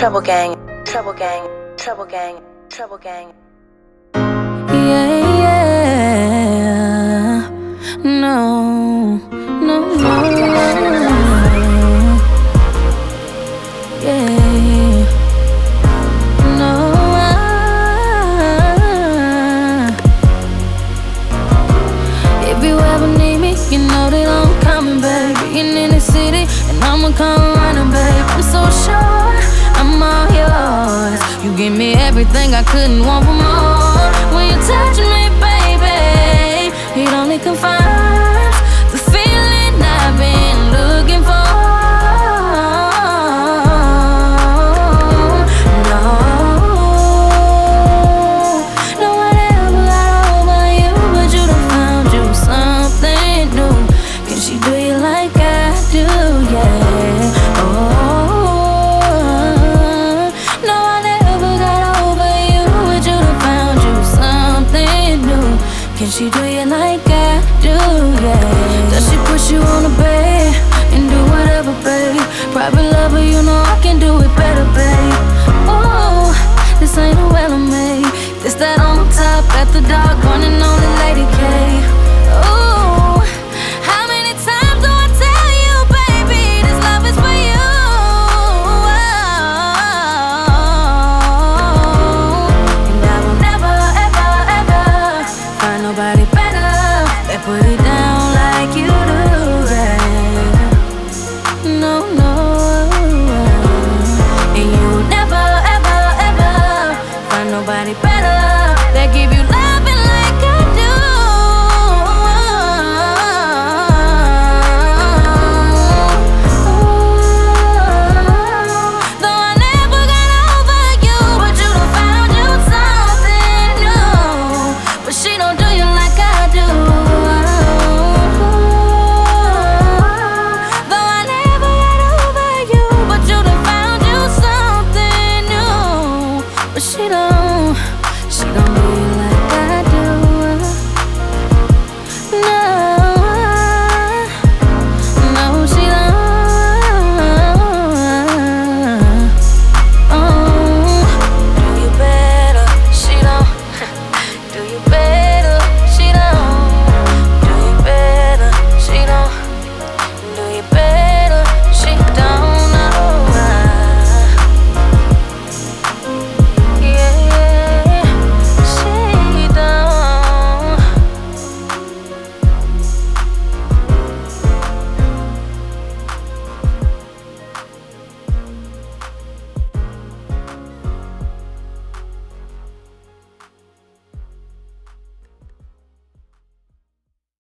Trouble gang, trouble gang, trouble gang, trouble gang. Yeah, yeah. No, no, no. Yeah. Uh. You know that I'm coming, baby. And in the city, and I'ma come running, babe. I'm so sure. I couldn't want for my Can she do you like I do, yeah Does she put you on the bed And do whatever, babe? Private lover, you know I can do it better, babe. Oh, this ain't a well made This that on top, got the dog running on the lady, K.